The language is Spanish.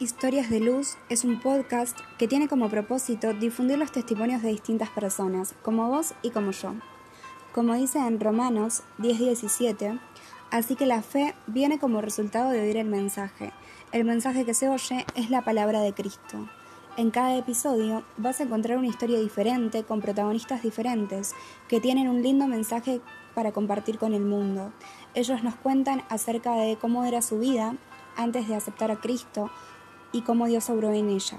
Historias de Luz es un podcast que tiene como propósito difundir los testimonios de distintas personas, como vos y como yo. Como dice en Romanos 10:17, así que la fe viene como resultado de oír el mensaje. El mensaje que se oye es la palabra de Cristo. En cada episodio vas a encontrar una historia diferente con protagonistas diferentes que tienen un lindo mensaje para compartir con el mundo. Ellos nos cuentan acerca de cómo era su vida antes de aceptar a Cristo y cómo Dios obró en ella.